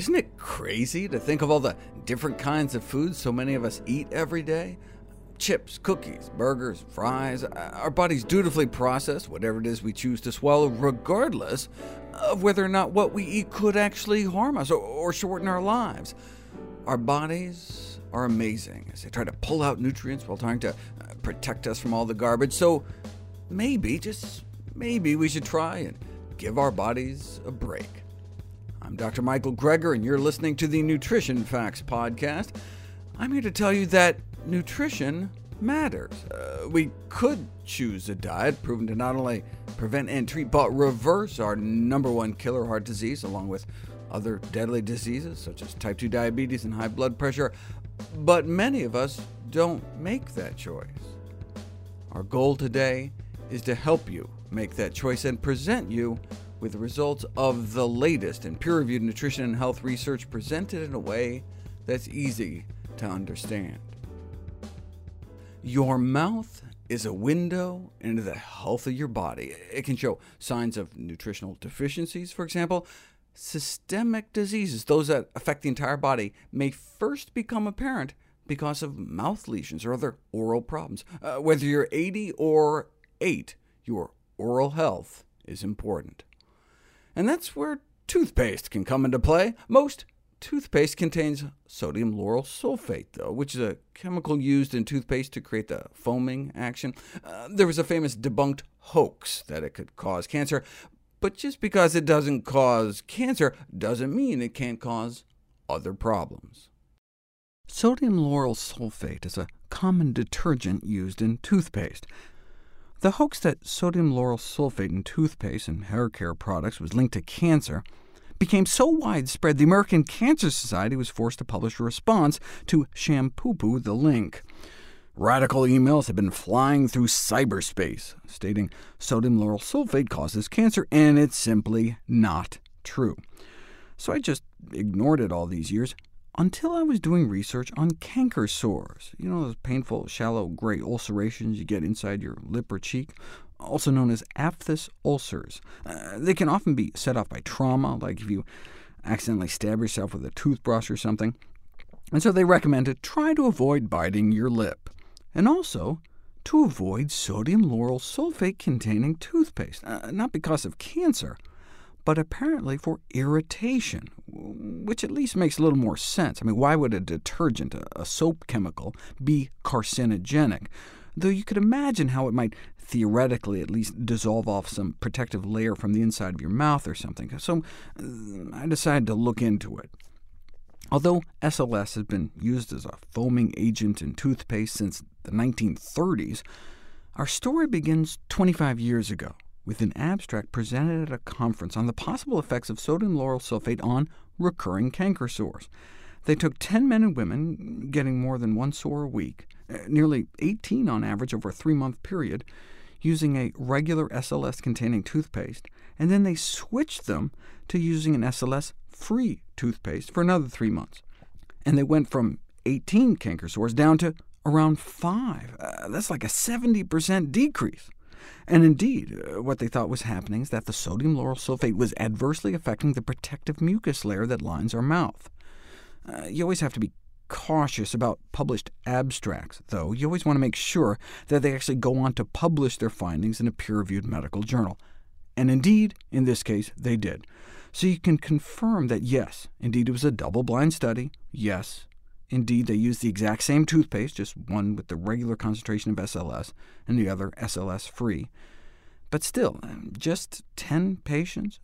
Isn't it crazy to think of all the different kinds of foods so many of us eat every day? Chips, cookies, burgers, fries. Our bodies dutifully process whatever it is we choose to swallow, regardless of whether or not what we eat could actually harm us or, shorten our lives. Our bodies are amazing as they try to pull out nutrients while trying to uh, protect us from all the garbage. So maybe, just maybe, we should try and give our bodies a break. I'm Dr. Michael Greger, and you're listening to the Nutrition Facts Podcast. I'm here to tell you that nutrition matters. Uh, we could choose a diet proven to not only prevent and treat, but reverse our number one killer heart disease, along with other deadly diseases such as type 2 diabetes and high blood pressure. But many of us don't make that choice. Our goal today is to help you make that choice and present you with the results of the latest in peer reviewed nutrition and health research presented in a way that's easy to understand. Your mouth is a window into the health of your body. It can show signs of nutritional deficiencies, for example. Systemic diseases, those that affect the entire body, may first become apparent because of mouth lesions or other oral problems. Uh, whether you're 80 or 8, your oral health is important. And that's where toothpaste can come into play. Most toothpaste contains sodium lauryl sulfate, though, which is a chemical used in toothpaste to create the foaming action. Uh, there was a famous debunked hoax that it could cause cancer, but just because it doesn't cause cancer doesn't mean it can't cause other problems. Sodium lauryl sulfate is a common detergent used in toothpaste. The hoax that sodium lauryl sulfate in toothpaste and hair care products was linked to cancer became so widespread the American Cancer Society was forced to publish a response to shampoo the link. Radical emails have been flying through cyberspace, stating sodium lauryl sulfate causes cancer, and it's simply not true. So I just ignored it all these years, until I was doing research on canker sores, you know those painful, shallow gray ulcerations you get inside your lip or cheek, also known as aphthous ulcers. Uh, they can often be set off by trauma, like if you accidentally stab yourself with a toothbrush or something. And so they recommend to try to avoid biting your lip, and also to avoid sodium lauryl sulfate-containing toothpaste, uh, not because of cancer, but apparently for irritation, which at least makes a little more sense. I mean, why would a detergent, a soap chemical, be carcinogenic? Though you could imagine how it might theoretically at least dissolve off some protective layer from the inside of your mouth or something. So uh, I decided to look into it. Although SLS has been used as a foaming agent in toothpaste since the 1930s, our story begins 25 years ago with an abstract presented at a conference on the possible effects of sodium lauryl sulfate on recurring canker sores. They took 10 men and women getting more than one sore a week, uh, nearly 18 on average over a three-month period, using a regular SLS-containing toothpaste, and then they switched them to using an SLS-free toothpaste for another three months. And they went from 18 canker sores down to around 5. Uh, that's like a 70% decrease. And indeed, uh, what they thought was happening is that the sodium lauryl sulfate was adversely affecting the protective mucus layer that lines our mouth. Uh, you always have to be cautious about published abstracts, though. You always want to make sure that they actually go on to publish their findings in a peer-reviewed medical journal. And indeed, in this case, they did. So you can confirm that yes, indeed it was a double-blind study, yes, Indeed, they used the exact same toothpaste, just one with the regular concentration of SLS and the other SLS-free. But still, um, just 10 patients?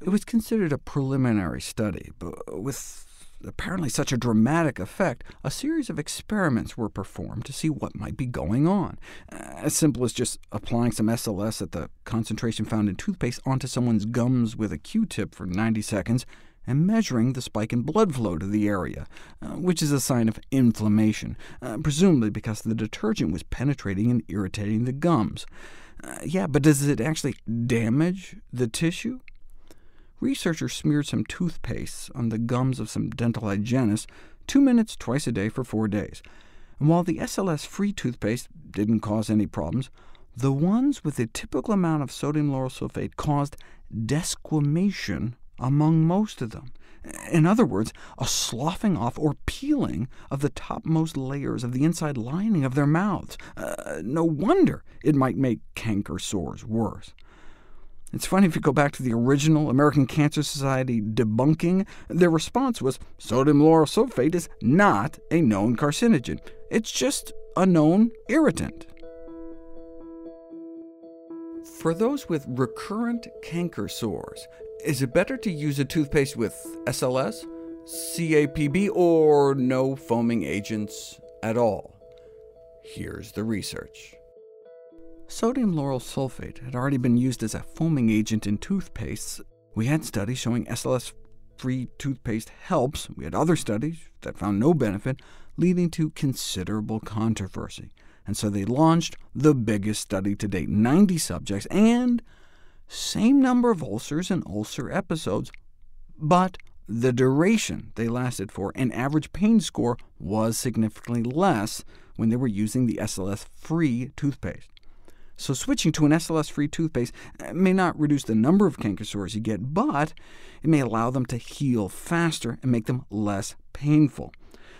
It was considered a preliminary study, but with apparently such a dramatic effect, a series of experiments were performed to see what might be going on. As simple as just applying some SLS at the concentration found in toothpaste onto someone's gums with a Q-tip for 90 seconds, and measuring the spike in blood flow to the area, uh, which is a sign of inflammation, uh, presumably because the detergent was penetrating and irritating the gums. Uh, yeah, but does it actually damage the tissue? Researchers smeared some toothpaste on the gums of some dental hygienists two minutes twice a day for four days. And while the SLS-free toothpaste didn't cause any problems, the ones with a typical amount of sodium lauryl sulfate caused desquamation among most of them. In other words, a sloughing off or peeling of the topmost layers of the inside lining of their mouths. Uh, no wonder it might make canker sores worse. It's funny, if you go back to the original American Cancer Society debunking, their response was sodium lauryl sulfate is not a known carcinogen. It's just a known irritant. For those with recurrent canker sores, is it better to use a toothpaste with SLS, CAPB, or no foaming agents at all? Here's the research. Sodium lauryl sulfate had already been used as a foaming agent in toothpastes. We had studies showing SLS-free toothpaste helps. We had other studies that found no benefit, leading to considerable controversy. And so they launched the biggest study to date, 90 subjects, and same number of ulcers and ulcer episodes, but the duration they lasted for and average pain score was significantly less when they were using the SLS-free toothpaste. So switching to an SLS-free toothpaste eh, may not reduce the number of canker sores you get, but it may allow them to heal faster and make them less painful.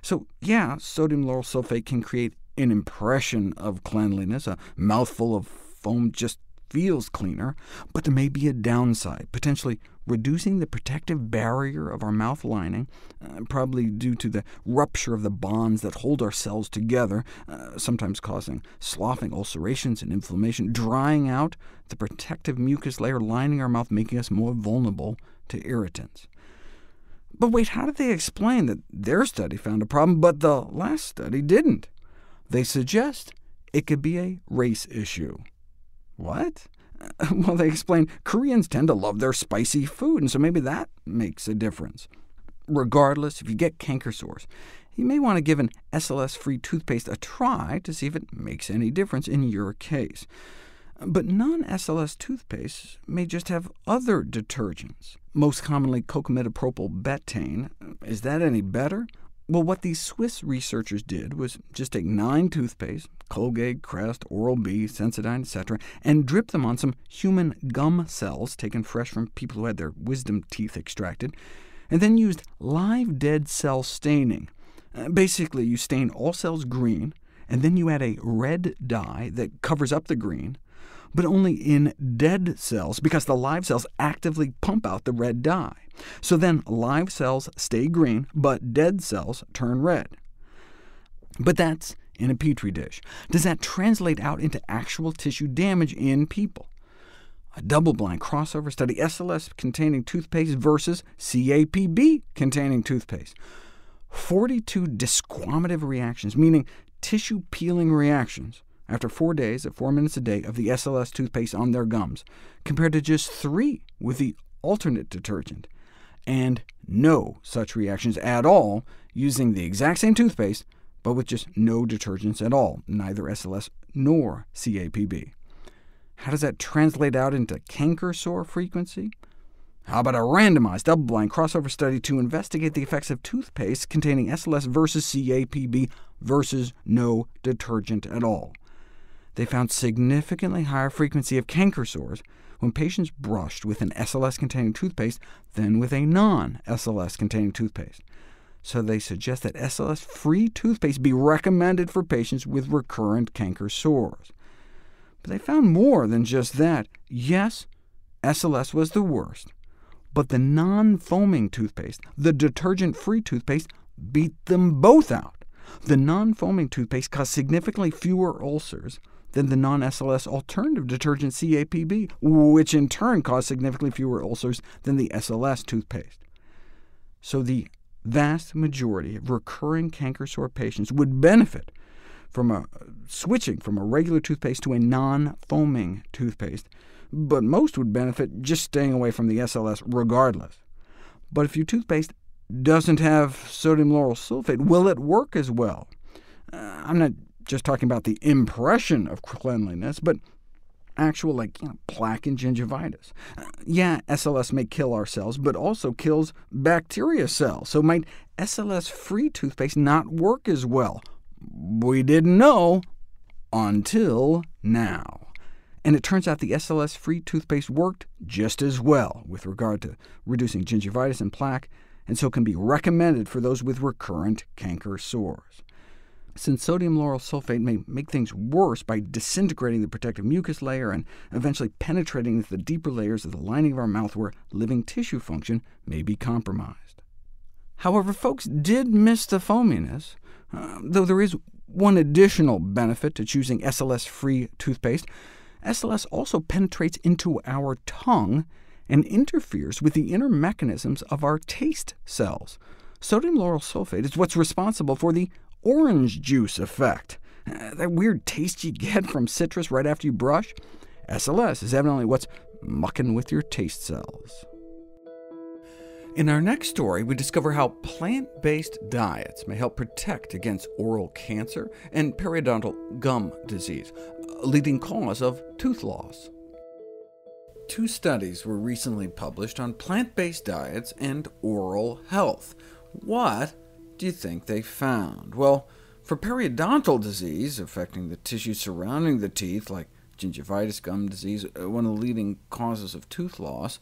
So yeah, sodium lauryl sulfate can create an impression of cleanliness, a mouthful of foam just feels cleaner, but there may be a downside, potentially reducing the protective barrier of our mouth lining, uh, probably due to the rupture of the bonds that hold our cells together, uh, sometimes causing sloughing, ulcerations, and inflammation, drying out the protective mucus layer lining our mouth, making us more vulnerable to irritants. But wait, how did they explain that their study found a problem, but the last study didn't? They suggest it could be a race issue. What? Well, they explain Koreans tend to love their spicy food, and so maybe that makes a difference. Regardless, if you get canker sores, you may want to give an SLS-free toothpaste a try to see if it makes any difference in your case. But non-SLS toothpastes may just have other detergents, most commonly cocamidopropyl betaine. Is that any better? Well, what these Swiss researchers did was just take nine toothpaste, Colgate, Crest, Oral-B, Sensodyne, etc., and drip them on some human gum cells taken fresh from people who had their wisdom teeth extracted, and then used live dead cell staining. Uh, basically, you stain all cells green, and then you add a red dye that covers up the green, but only in dead cells, because the live cells actively pump out the red dye. So then live cells stay green, but dead cells turn red. But that's in a petri dish. Does that translate out into actual tissue damage in people? A double-blind crossover study, SLS-containing toothpaste versus CAPB-containing toothpaste. 42 desquamative reactions, meaning tissue-peeling reactions, after four days at four minutes a day of the SLS toothpaste on their gums, compared to just three with the alternate detergent, and no such reactions at all using the exact same toothpaste, but with just no detergents at all, neither SLS nor CAPB. How does that translate out into canker sore frequency? How about a randomized, double-blind crossover study to investigate the effects of toothpaste containing SLS versus CAPB versus no detergent at all? They found significantly higher frequency of canker sores when patients brushed with an SLS-containing toothpaste than with a non-SLS-containing toothpaste. So they suggest that SLS-free toothpaste be recommended for patients with recurrent canker sores. But they found more than just that. Yes, SLS was the worst, but the non-foaming toothpaste, the detergent-free toothpaste, beat them both out. The non-foaming toothpaste caused significantly fewer ulcers, than the non-SLS alternative detergent CAPB, which in turn caused significantly fewer ulcers than the SLS toothpaste. So the vast majority of recurring canker sore patients would benefit from a, switching from a regular toothpaste to a non-foaming toothpaste, but most would benefit just staying away from the SLS regardless. But if your toothpaste doesn't have sodium lauryl sulfate, will it work as well? Uh, I'm not just talking about the impression of cleanliness, but actual like you know, plaque and gingivitis. Yeah, SLS may kill our cells, but also kills bacteria cells. So might SLS-free toothpaste not work as well? We didn't know until now. And it turns out the SLS-free toothpaste worked just as well with regard to reducing gingivitis and plaque and so can be recommended for those with recurrent canker sores. Since sodium lauryl sulfate may make things worse by disintegrating the protective mucus layer and eventually penetrating into the deeper layers of the lining of our mouth where living tissue function may be compromised. However, folks did miss the foaminess, uh, though there is one additional benefit to choosing SLS-free toothpaste. SLS also penetrates into our tongue and interferes with the inner mechanisms of our taste cells. Sodium lauryl sulfate is what's responsible for the orange juice effect. Uh, that weird taste you get from citrus right after you brush? SLS is evidently what's mucking with your taste cells. In our next story, we discover how plant-based diets may help protect against oral cancer and periodontal gum disease, a leading cause of tooth loss. Two studies were recently published on plant-based diets and oral health. What do you think they found? Well, for periodontal disease affecting the tissue surrounding the teeth, like gingivitis, gum disease, uh, one of the leading causes of tooth loss,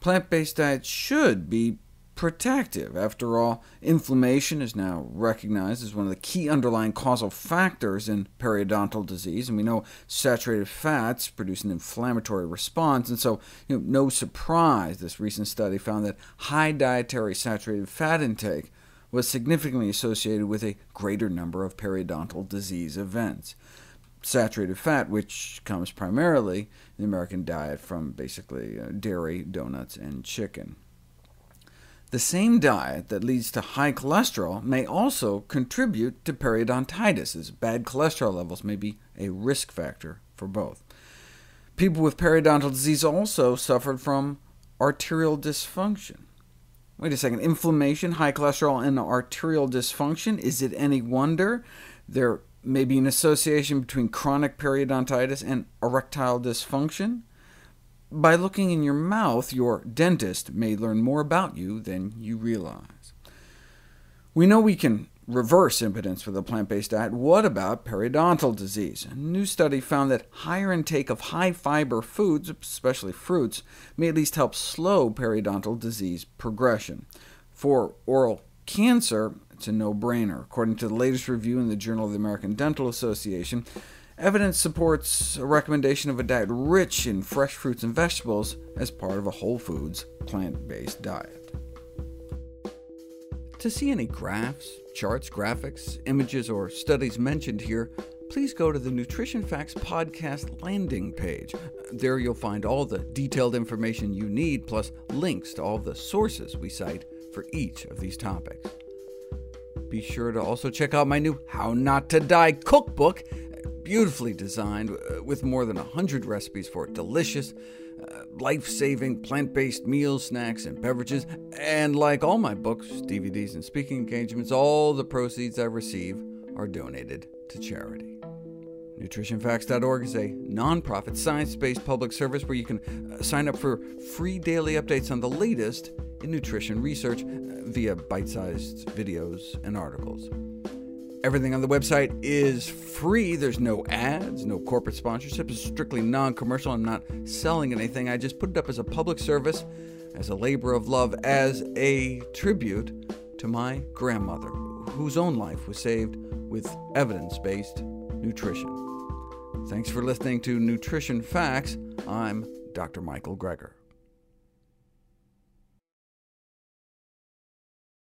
plant-based diets should be protective. After all, inflammation is now recognized as one of the key underlying causal factors in periodontal disease, and we know saturated fats produce an inflammatory response, and so you know, no surprise this recent study found that high dietary saturated fat intake was significantly associated with a greater number of periodontal disease events. Saturated fat, which comes primarily in the American diet from basically uh, dairy, donuts, and chicken. The same diet that leads to high cholesterol may also contribute to periodontitis, as bad cholesterol levels may be a risk factor for both. People with periodontal disease also suffered from arterial dysfunction. Wait a second, inflammation, high cholesterol, and arterial dysfunction? Is it any wonder there may be an association between chronic periodontitis and erectile dysfunction? By looking in your mouth, your dentist may learn more about you than you realize. We know we can reverse impotence with a plant-based diet. What about periodontal disease? A new study found that higher intake of high-fiber foods, especially fruits, may at least help slow periodontal disease progression. For oral cancer, it's a no-brainer. According to the latest review in the Journal of the American Dental Association, evidence supports a recommendation of a diet rich in fresh fruits and vegetables as part of a whole foods, plant-based diet. To see any graphs, charts, graphics, images, or studies mentioned here, please go to the Nutrition Facts podcast landing page. There you'll find all the detailed information you need, plus links to all the sources we cite for each of these topics. Be sure to also check out my new How Not to Die cookbook, beautifully designed uh, with more than 100 recipes for delicious, uh, life-saving plant-based meals, snacks, and beverages, and like all my books, DVDs, and speaking engagements, all the proceeds I receive are donated to charity. NutritionFacts.org is a nonprofit, science-based public service where you can uh, sign up for free daily updates on the latest in nutrition research via bite-sized videos and articles. Everything on the website is free. There's no ads, no corporate sponsorship. It's strictly non-commercial. I'm not selling anything. I just put it up as a public service, as a labor of love, as a tribute to my grandmother, whose own life was saved with evidence-based nutrition. Thanks for listening to Nutrition Facts. I'm Dr. Michael Greger.